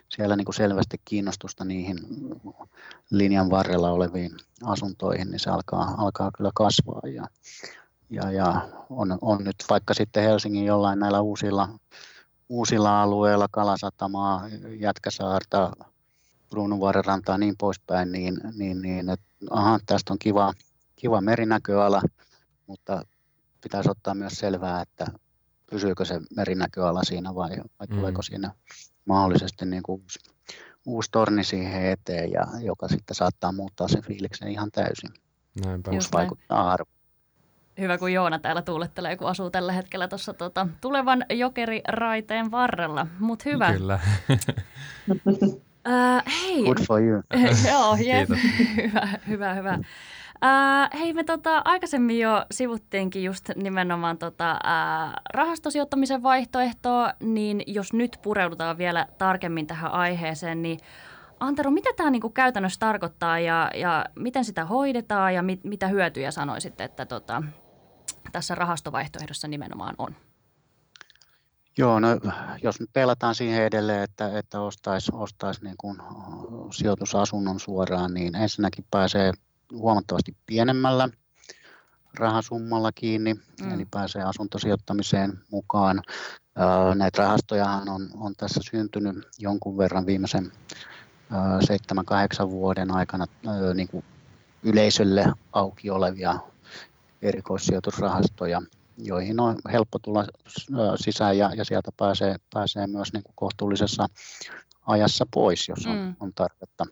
siellä niin kuin selvästi kiinnostusta niihin linjan varrella oleviin asuntoihin, niin se alkaa, alkaa kyllä kasvaa. Ja, ja, ja on, on, nyt vaikka sitten Helsingin jollain näillä uusilla, uusilla alueilla, Kalasatamaa, Jätkäsaarta, Bruununvuoren niin poispäin, niin, niin, niin että aha, tästä on kiva, kiva merinäköala, mutta pitäisi ottaa myös selvää, että pysyykö se merinäköala siinä vai, vai mm. tuleeko siinä mahdollisesti niin kuin uusi, uusi torni siihen eteen, ja, joka sitten saattaa muuttaa sen fiiliksen ihan täysin. Näinpä. Just vaikuttaa arvoon. Hyvä, kun Joona täällä tuulettelee, kun asuu tällä hetkellä tuossa tota, tulevan jokeriraiteen varrella. Mutta hyvä. Kyllä. uh, hei. Good for you. Joo, jep. hyvä, hyvä, hyvä. Uh, hei, me tota, aikaisemmin jo sivuttiinkin just nimenomaan tota, uh, rahastosijoittamisen vaihtoehtoa, niin jos nyt pureudutaan vielä tarkemmin tähän aiheeseen, niin Antero, mitä tämä niinku käytännössä tarkoittaa ja, ja miten sitä hoidetaan ja mit, mitä hyötyjä sanoisit, että tota, tässä rahastovaihtoehdossa nimenomaan on? Joo, no jos nyt pelataan siihen edelleen, että, että ostaisi ostais niin sijoitusasunnon suoraan, niin ensinnäkin pääsee huomattavasti pienemmällä rahasummalla kiinni, mm. eli pääsee asuntosijoittamiseen mukaan. Näitä rahastojahan on, on tässä syntynyt jonkun verran viimeisen 7-8 vuoden aikana niin kuin yleisölle auki olevia erikoissijoitusrahastoja, joihin on helppo tulla sisään ja, ja sieltä pääsee, pääsee myös niin kuin kohtuullisessa ajassa pois, jos on, mm. on tarvetta.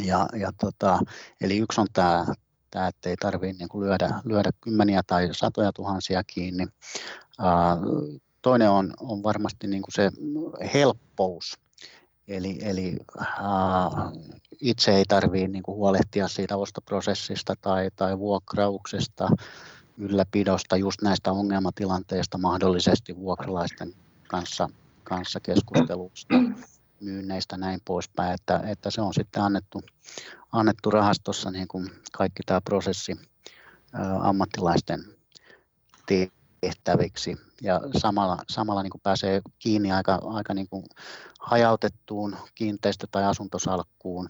Ja, ja tota, eli yksi on tämä, tämä että ei tarvitse niin lyödä, lyödä kymmeniä tai satoja tuhansia kiinni. toinen on, on varmasti niin kuin se helppous. Eli, eli ää, itse ei tarvitse niin huolehtia siitä ostoprosessista tai, tai vuokrauksesta, ylläpidosta, just näistä ongelmatilanteista mahdollisesti vuokralaisten kanssa, kanssa keskustelusta myynneistä näin poispäin, että, että se on sitten annettu, annettu rahastossa niin kuin kaikki tämä prosessi ää, ammattilaisten tehtäviksi. Ja samalla, samalla niin kuin pääsee kiinni aika, aika niin kuin hajautettuun kiinteistö- tai asuntosalkkuun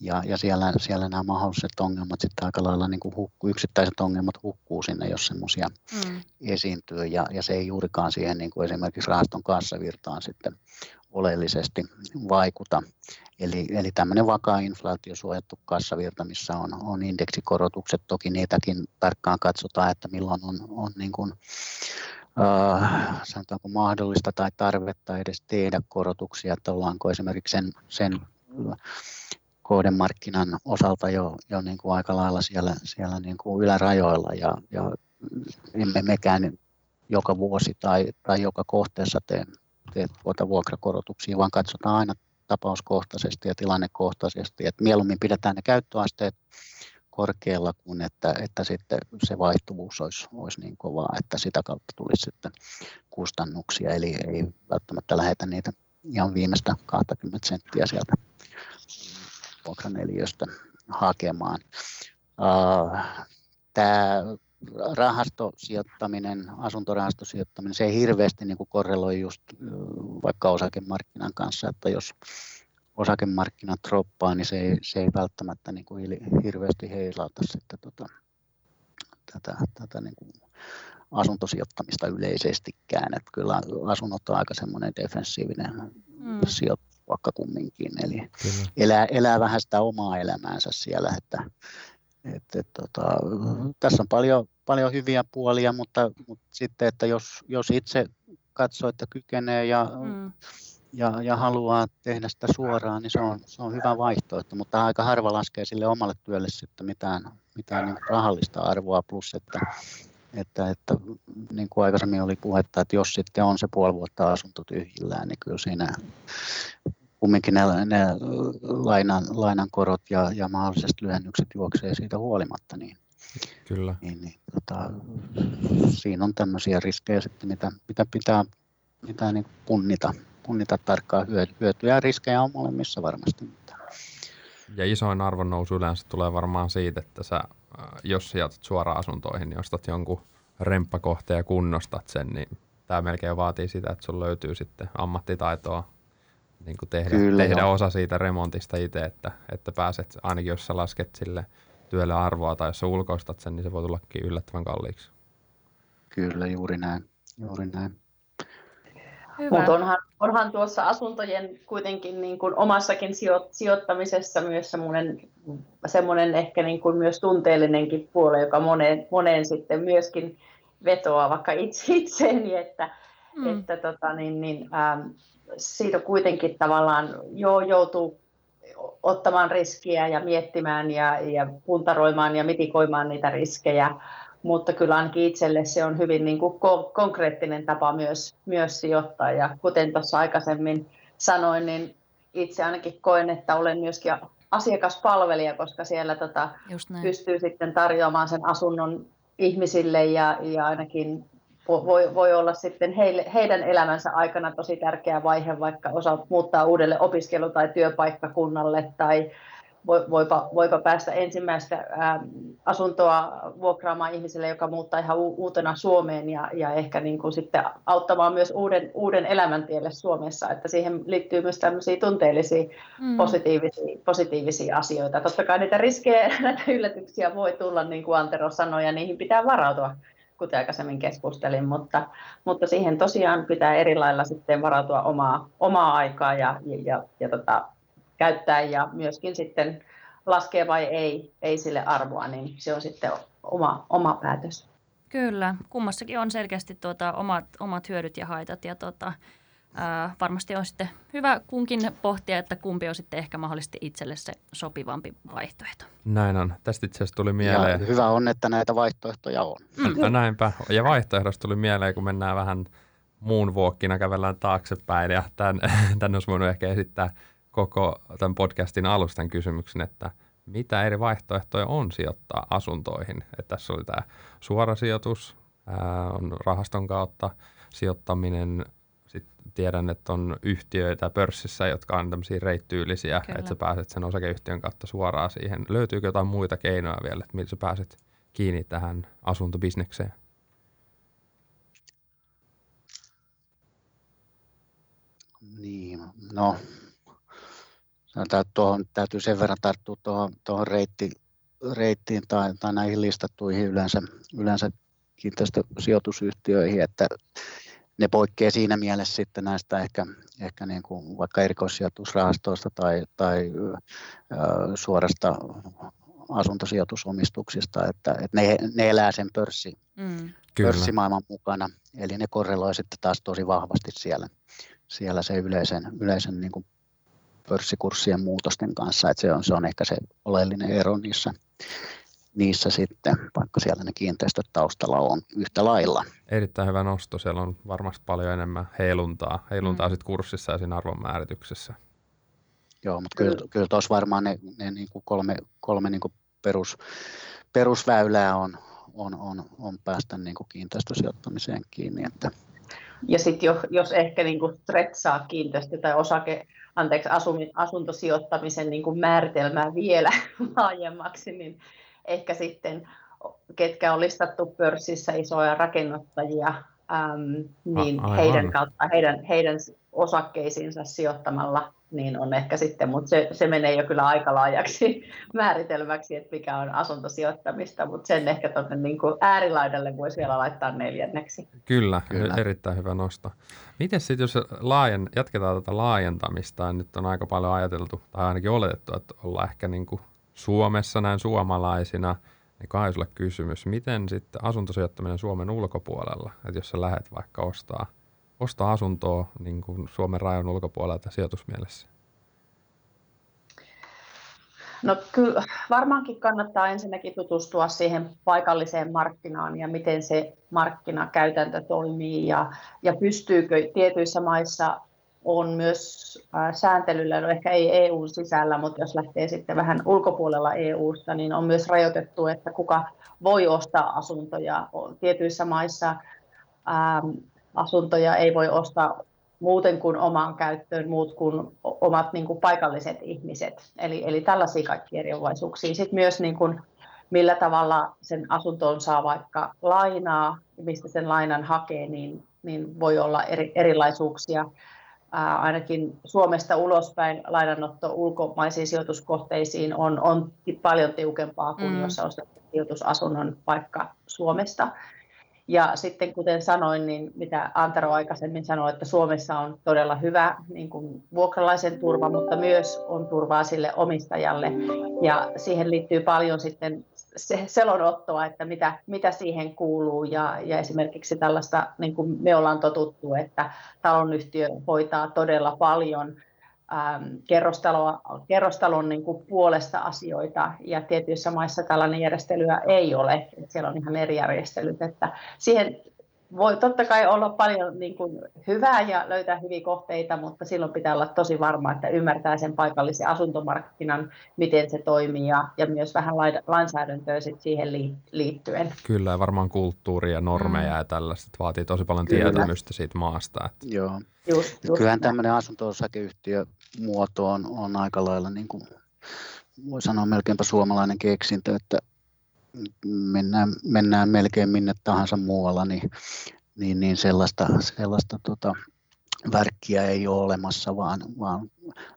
ja, ja siellä, siellä nämä mahdolliset ongelmat sitten aika lailla niin kuin hukku, yksittäiset ongelmat hukkuu sinne, jos semmoisia mm. esiintyy. Ja, ja se ei juurikaan siihen niin kuin esimerkiksi rahaston kassavirtaan sitten oleellisesti vaikuta. Eli, eli tämmöinen vakaa inflaatiosuojattu kassavirta, missä on, on indeksikorotukset, toki niitäkin tarkkaan katsotaan, että milloin on, on niin kuin, äh, sanotaanko mahdollista tai tarvetta edes tehdä korotuksia, että ollaanko esimerkiksi sen, sen kohdemarkkinan osalta jo, jo niin kuin aika lailla siellä, siellä niin kuin ylärajoilla ja, ja emme mekään joka vuosi tai, tai joka kohteessa tee tee tuota vuokrakorotuksia, vaan katsotaan aina tapauskohtaisesti ja tilannekohtaisesti, että mieluummin pidetään ne käyttöasteet korkealla kuin että, että sitten se vaihtuvuus olisi, olisi niin kovaa, että sitä kautta tulisi sitten kustannuksia, eli ei välttämättä lähetä niitä ihan viimeistä 20 senttiä sieltä vuokraneliöstä hakemaan. Tämä rahastosijoittaminen, asuntorahastosijoittaminen, se ei hirveästi niin kuin korreloi just vaikka osakemarkkinan kanssa, että jos osakemarkkinat droppaa, niin se ei, se ei välttämättä niin kuin hirveästi heilauta sitten tota, tätä, tätä niin kuin asuntosijoittamista yleisestikään. Että kyllä asunnot on aika semmoinen defensiivinen mm. vaikka kumminkin. Eli elää, elää vähän sitä omaa elämäänsä siellä, että et, et, tota, tässä on paljon, paljon hyviä puolia, mutta, mutta sitten, että jos, jos itse katsoo, että kykenee ja, mm. ja, ja haluaa tehdä sitä suoraan, niin se on, se on hyvä vaihtoehto, mutta aika harva laskee sille omalle työlle sitten mitään, mitään niin rahallista arvoa, plus että, että, että niin kuin aikaisemmin oli puhetta, että jos sitten on se puoli vuotta asunto tyhjillään, niin kyllä siinä kumminkin ne, ne lainan, lainan korot ja, ja mahdollisesti lyhennykset juoksee siitä huolimatta, niin, Kyllä. niin, niin tota, siinä on tämmöisiä riskejä sitten, mitä, mitä pitää, pitää niin punnita, punnita tarkkaan hyötyjä ja riskejä on molemmissa varmasti. Ja isoin arvonnousu yleensä tulee varmaan siitä, että sä, äh, jos sijoitat suoraan asuntoihin, niin ostat jonkun remppakohteen ja kunnostat sen, niin tämä melkein vaatii sitä, että sun löytyy sitten ammattitaitoa niin kuin tehdä, Kyllä, tehdä osa siitä remontista itse, että, että pääset, ainakin jos sä lasket sille työlle arvoa tai jos sä ulkoistat sen, niin se voi tullakin yllättävän kalliiksi. Kyllä, juuri näin. Juuri näin. Mutta onhan, onhan tuossa asuntojen kuitenkin niin kuin omassakin sijo, sijoittamisessa myös semmoinen, semmoinen ehkä niin kuin myös tunteellinenkin puoli, joka moneen, moneen sitten myöskin vetoaa vaikka itse itseeni, että, mm. että tota, niin, niin, ähm, siitä kuitenkin tavallaan jo joutuu ottamaan riskiä ja miettimään ja, ja puntaroimaan ja mitikoimaan niitä riskejä, mutta kyllä ainakin itselle se on hyvin niin kuin ko- konkreettinen tapa myös, myös sijoittaa. Ja kuten tuossa aikaisemmin sanoin, niin itse ainakin koen, että olen myöskin asiakaspalvelija, koska siellä tota, pystyy sitten tarjoamaan sen asunnon ihmisille ja, ja ainakin voi, voi olla sitten heille, heidän elämänsä aikana tosi tärkeä vaihe, vaikka osa muuttaa uudelle opiskelu- tai työpaikkakunnalle tai voipa, voipa päästä ensimmäistä ää, asuntoa vuokraamaan ihmiselle, joka muuttaa ihan u- uutena Suomeen ja, ja ehkä niin kuin sitten auttamaan myös uuden, uuden elämäntielle Suomessa, että siihen liittyy myös tämmöisiä tunteellisia mm. positiivisia, positiivisia asioita. Totta kai niitä riskejä, näitä yllätyksiä voi tulla, niin kuin Antero sanoi, ja niihin pitää varautua kuten aikaisemmin keskustelin, mutta, mutta siihen tosiaan pitää eri lailla sitten varautua omaa, omaa aikaa ja, ja, ja, ja tota, käyttää ja myöskin sitten laskee vai ei, ei sille arvoa, niin se on sitten oma, oma päätös. Kyllä, kummassakin on selkeästi tuota, omat, omat hyödyt ja haitat ja tuota, ää, varmasti on sitten hyvä kunkin pohtia, että kumpi on sitten ehkä mahdollisesti itselle se sopivampi vaihtoehto. Näin on. Tästä itse asiassa tuli mieleen. Ja hyvä on, että näitä vaihtoehtoja on. Mm. Näinpä. Ja vaihtoehdosta tuli mieleen, kun mennään vähän muun vuokkina, kävellään taaksepäin ja tämän, tämän olisi voinut ehkä esittää koko tämän podcastin alustan kysymyksen, että mitä eri vaihtoehtoja on sijoittaa asuntoihin. Että tässä oli tämä suora sijoitus, ää, on rahaston kautta sijoittaminen, sitten tiedän, että on yhtiöitä pörssissä, jotka on tämmöisiä reittyylisiä, Kyllä. että sä pääset sen osakeyhtiön kautta suoraan siihen. Löytyykö jotain muita keinoja vielä, että millä sä pääset kiinni tähän asuntobisnekseen? Niin, no sanotaan, että tuohon täytyy sen verran tarttua tuohon, tuohon reitti, reittiin tai, tai näihin listattuihin yleensä, yleensä kiinteistösijoitusyhtiöihin, että ne poikkeaa siinä mielessä sitten näistä ehkä, ehkä niin kuin vaikka erikoissijoitusrahastoista tai, tai ö, suorasta asuntosijoitusomistuksista, että, että ne, ne elää sen pörssi, mm. pörssimaailman mukana, eli ne korreloi sitten taas tosi vahvasti siellä, siellä se yleisen, yleisen niin kuin pörssikurssien muutosten kanssa, että se on, se on ehkä se oleellinen ero niissä, niissä sitten, vaikka siellä ne kiinteistöt taustalla on yhtä lailla. Erittäin hyvä nosto. Siellä on varmasti paljon enemmän heiluntaa, heiluntaa mm. sit kurssissa ja siinä arvonmäärityksessä. Joo, mutta kyllä, kyllä tuossa varmaan ne, ne niin kuin kolme, kolme niin kuin perus, perusväylää on, on, on, on päästä niin kuin kiinteistösijoittamiseen kiinni. Että. Ja sitten jos, jos ehkä niin kuin stretsaa kiinteistö- tai osake, anteeksi, asuntosijoittamisen niin kuin määritelmää vielä laajemmaksi, niin ehkä sitten ketkä on listattu pörssissä isoja rakennuttajia, äm, niin A, heidän kautta, heidän, heidän osakkeisiinsa sijoittamalla niin on ehkä sitten, mutta se, se menee jo kyllä aika laajaksi määritelmäksi, että mikä on asuntosijoittamista, mutta sen ehkä tuonne niin kuin äärilaidalle voisi vielä laittaa neljänneksi. Kyllä, kyllä. erittäin hyvä nosto. Miten sitten, jos laajen, jatketaan tätä laajentamista, nyt on aika paljon ajateltu, tai ainakin oletettu, että ollaan ehkä niin kuin Suomessa näin suomalaisina, niin Kaisulle kysymys, miten sitten asuntosijoittaminen Suomen ulkopuolella, että jos sä lähdet vaikka ostaa – ostaa asuntoa niin kuin Suomen rajan ulkopuolelta sijoitusmielessä? No kyllä varmaankin kannattaa ensinnäkin tutustua siihen paikalliseen markkinaan ja miten se markkinakäytäntö toimii ja, ja pystyykö tietyissä maissa on myös sääntelyllä, no ehkä ei EUn sisällä, mutta jos lähtee sitten vähän ulkopuolella EUsta, niin on myös rajoitettu, että kuka voi ostaa asuntoja. Tietyissä maissa asuntoja ei voi ostaa muuten kuin omaan käyttöön muut kuin omat niin kuin paikalliset ihmiset. Eli, eli tällaisia kaikki erilaisuuksia. Sitten myös niin kuin, millä tavalla sen asuntoon saa vaikka lainaa, mistä sen lainan hakee, niin, niin voi olla eri, erilaisuuksia. Ainakin Suomesta ulospäin lainanotto ulkomaisiin sijoituskohteisiin on, on paljon tiukempaa kuin mm. jos ostat sijoitusasunnon vaikka Suomesta. Ja sitten kuten sanoin, niin mitä Antero aikaisemmin sanoi, että Suomessa on todella hyvä niin kuin vuokralaisen turva, mutta myös on turvaa sille omistajalle. Ja siihen liittyy paljon sitten se selonottoa, että mitä, mitä siihen kuuluu. Ja, ja esimerkiksi tällaista, niin kuin me ollaan totuttu, että talonyhtiö hoitaa todella paljon ähm, kerrostalon niin kuin puolesta asioita ja tietyissä maissa tällainen järjestelyä ei ole. Että siellä on ihan eri järjestelyt. Että siihen voi totta kai olla paljon niin kuin hyvää ja löytää hyviä kohteita, mutta silloin pitää olla tosi varma, että ymmärtää sen paikallisen asuntomarkkinan, miten se toimii ja, ja myös vähän lainsäädäntöä sit siihen liittyen. Kyllä, ja varmaan kulttuuria ja normeja mm. ja tällaista vaatii tosi paljon Kyllä. tietämystä siitä maasta. Että... Joo. Just, just. Kyllähän tämmöinen asunto-osakeyhtiö muoto on, on aika lailla, niin kuin, voi sanoa melkeinpä suomalainen keksintö, että mennään, mennään melkein minne tahansa muualla, niin, niin, niin sellaista, sellaista tota, värkkiä ei ole olemassa, vaan, vaan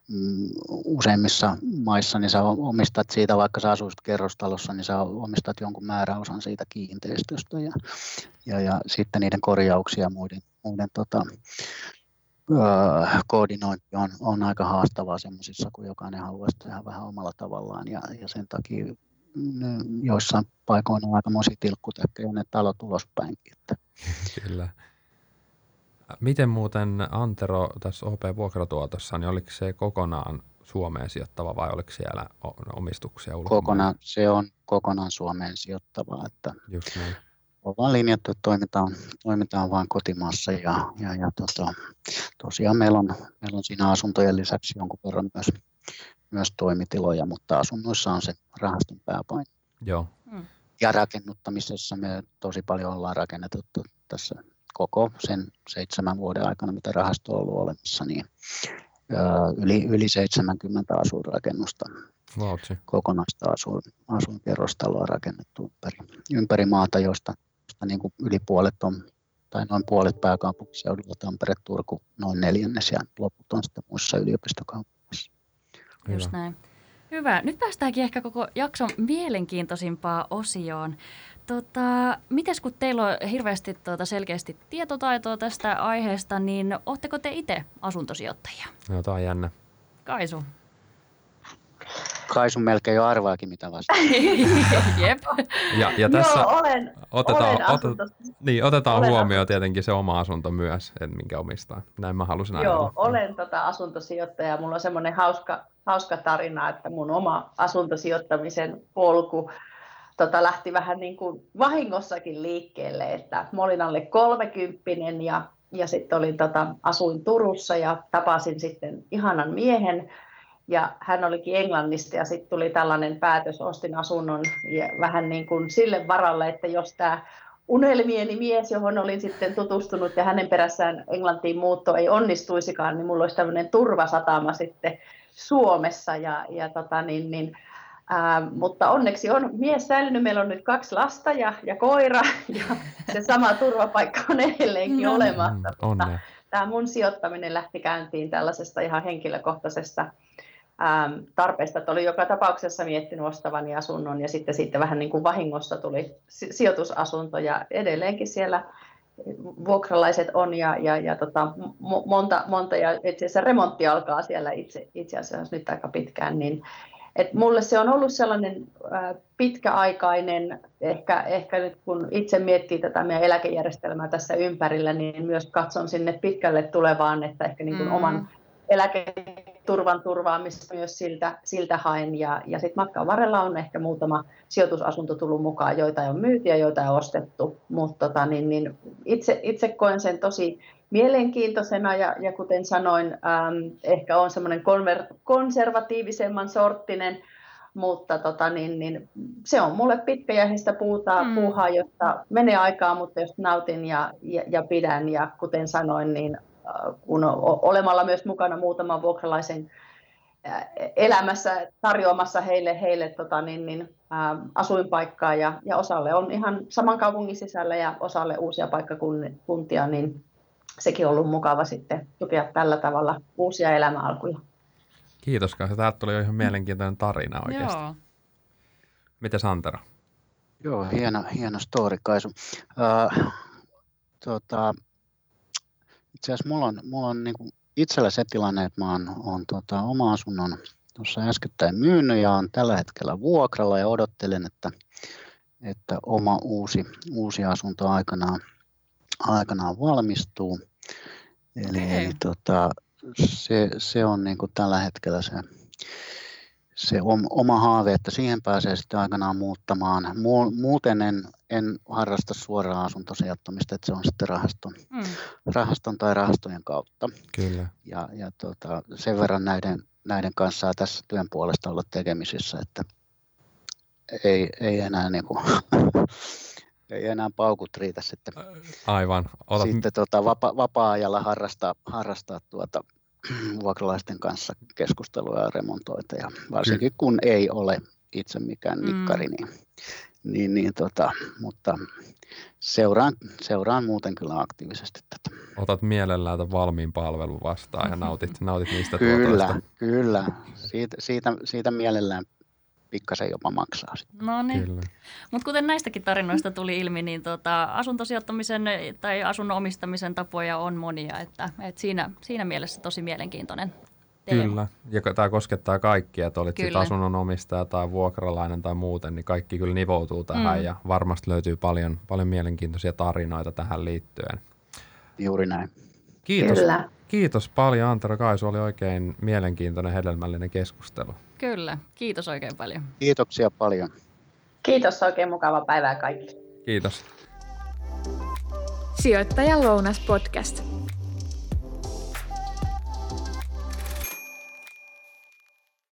mm, useimmissa maissa niin sä omistat siitä, vaikka sä asuisit kerrostalossa, niin sä omistat jonkun määräosan siitä kiinteistöstä ja, ja, ja sitten niiden korjauksia ja muiden, muiden tota, öö, koordinointi on, on aika haastavaa semmoisissa, kun jokainen haluaisi tehdä vähän omalla tavallaan ja, ja sen takia joissain paikoin on aikamoisia tilkkutäkkejä ne talot ulospäinkin. Että. Kyllä. Miten muuten Antero tässä OP-vuokratuotossa, niin oliko se kokonaan Suomeen sijoittava vai oliko siellä omistuksia ulkomailla? Kokonaan, se on kokonaan Suomeen sijoittava. Että Just niin. Ollaan linjattu, että toimitaan, toimitaan vain kotimaassa ja, ja, ja tota, tosiaan meillä on, meillä on siinä asuntojen lisäksi jonkun verran myös myös toimitiloja, mutta asunnoissa on se rahaston pääpaino. Joo. Mm. Ja rakennuttamisessa me tosi paljon ollaan rakennettu tässä koko sen seitsemän vuoden aikana, mitä rahasto on ollut olemassa, niin yli, yli 70 asuinrakennusta. Vautsi. Kokonaista asuin, asuinkerrostaloa rakennettu ympäri, ympäri maata, josta, josta niin kuin yli puolet on, tai noin puolet pääkaupunkiseudulla, Tampere, Turku, noin neljännes ja loput on sitten muissa yliopistokaupungeissa. Hyvä. Just näin. Hyvä. Nyt päästäänkin ehkä koko jakson mielenkiintoisimpaan osioon. Tota, mites kun teillä on hirveästi tuota selkeästi tietotaitoa tästä aiheesta, niin oletteko te itse asuntosijoittajia? No, tämä on jännä. Kaisu. Kaisu melkein jo arvaakin mitä vastaan. Jep. Ja, ja tässä Joo, olen, otetaan, olen otetaan, niin, otetaan olen huomioon asunto. tietenkin se oma asunto myös, että minkä omistaa. Näin mä halusin Joo, ajatella. olen tota asuntosijoittaja. Mulla on semmoinen hauska, hauska tarina, että mun oma asuntosijoittamisen polku tota, lähti vähän niin kuin vahingossakin liikkeelle, että mä olin alle kolmekymppinen ja, ja sitten olin, tota, asuin Turussa ja tapasin sitten ihanan miehen, ja hän olikin Englannista ja sitten tuli tällainen päätös, ostin asunnon ja vähän niin kuin sille varalle, että jos tämä unelmieni mies, johon olin sitten tutustunut ja hänen perässään Englantiin muutto ei onnistuisikaan, niin mulla olisi tämmöinen turvasatama sitten Suomessa ja, ja tota niin, niin, ää, mutta onneksi on mies säilynyt, meillä on nyt kaksi lasta ja, ja koira ja se sama turvapaikka on edelleenkin no. olemassa. Mm, tämä mun sijoittaminen lähti käyntiin tällaisesta ihan henkilökohtaisesta tarpeesta, että oli joka tapauksessa miettinyt ostavani asunnon ja sitten siitä vähän niin kuin vahingossa tuli sijoitusasunto ja edelleenkin siellä vuokralaiset on ja, ja, ja tota, monta, monta ja itse asiassa remontti alkaa siellä itse, itse asiassa nyt aika pitkään, niin et mulle se on ollut sellainen äh, pitkäaikainen, ehkä, ehkä nyt kun itse miettii tätä meidän eläkejärjestelmää tässä ympärillä, niin myös katson sinne pitkälle tulevaan, että ehkä niin kuin mm. oman eläketurvan turvaamista myös siltä, siltä haen. Ja, ja sitten matkan varrella on ehkä muutama sijoitusasunto tullut mukaan, joita on myyty ja joita on ostettu. Mutta tota, niin, niin itse, itse koen sen tosi mielenkiintoisena ja, ja kuten sanoin, äm, ehkä on semmoinen konver- konservatiivisemman sorttinen, mutta tota, niin, niin, se on mulle pitkäjäistä puutaa, mm. puuhaa, josta menee aikaa, mutta jos nautin ja, ja, ja pidän ja kuten sanoin, niin kun olemalla myös mukana muutaman vuokralaisen elämässä tarjoamassa heille, heille tota, niin, niin, ä, asuinpaikkaa ja, ja osalle on ihan saman kaupungin sisällä ja osalle uusia paikkakuntia, niin sekin on ollut mukava sitten tukea tällä tavalla uusia elämäalkuja. Kiitos, koska täältä tuli jo ihan mielenkiintoinen tarina oikeasti. Joo. Miten Santero? Joo, hieno, hieno story, Kaisu. Uh, tota, itse asiassa mulla on, mulla on niin itsellä se tilanne, että mä oon, oon tota, oma asunnon tuossa äskettäin myynyt ja on tällä hetkellä vuokralla ja odottelen, että, että oma uusi, uusi asunto aikanaan, aikanaan valmistuu. Eli, eli tota, se, se on niin kuin tällä hetkellä se, se oma haave, että siihen pääsee sitten aikanaan muuttamaan. Muuten en, en harrasta suoraa asuntosijoittamista, että se on sitten rahaston, mm. rahaston tai rahastojen kautta. Kyllä. Ja, ja tota, sen verran näiden, näiden kanssa saa tässä työn puolesta olla tekemisissä, että ei, ei enää niin kuin, ei enää paukut riitä sitten, Aivan. Otat... sitten tota, vapa, vapaa-ajalla harrastaa, harrastaa tuota, vuokralaisten kanssa keskustelua ja remontoita. Ja varsinkin kun ei ole itse mikään mm. nikkari, mm. niin, niin, niin tota, mutta seuraan, seuraan muuten kyllä aktiivisesti tätä. Otat mielellään tämän valmiin palvelun vastaan ja nautit, nautit niistä Kyllä, tuotoista. kyllä. Siitä, siitä, siitä mielellään pikkasen jopa maksaa. No niin. Mutta kuten näistäkin tarinoista tuli ilmi, niin tota, asuntosijoittamisen tai asunnon omistamisen tapoja on monia, että, et siinä, siinä mielessä tosi mielenkiintoinen teema. Kyllä, ja tämä koskettaa kaikkia, että olit sitten asunnon omistaja tai vuokralainen tai muuten, niin kaikki kyllä nivoutuu tähän mm. ja varmasti löytyy paljon, paljon mielenkiintoisia tarinoita tähän liittyen. Juuri näin. Kiitos. Kyllä. Kiitos paljon Antero Kaisu, oli oikein mielenkiintoinen hedelmällinen keskustelu. Kyllä, kiitos oikein paljon. Kiitoksia paljon. Kiitos, oikein mukava päivää kaikille. Kiitos. Sijoittajan lounas podcast.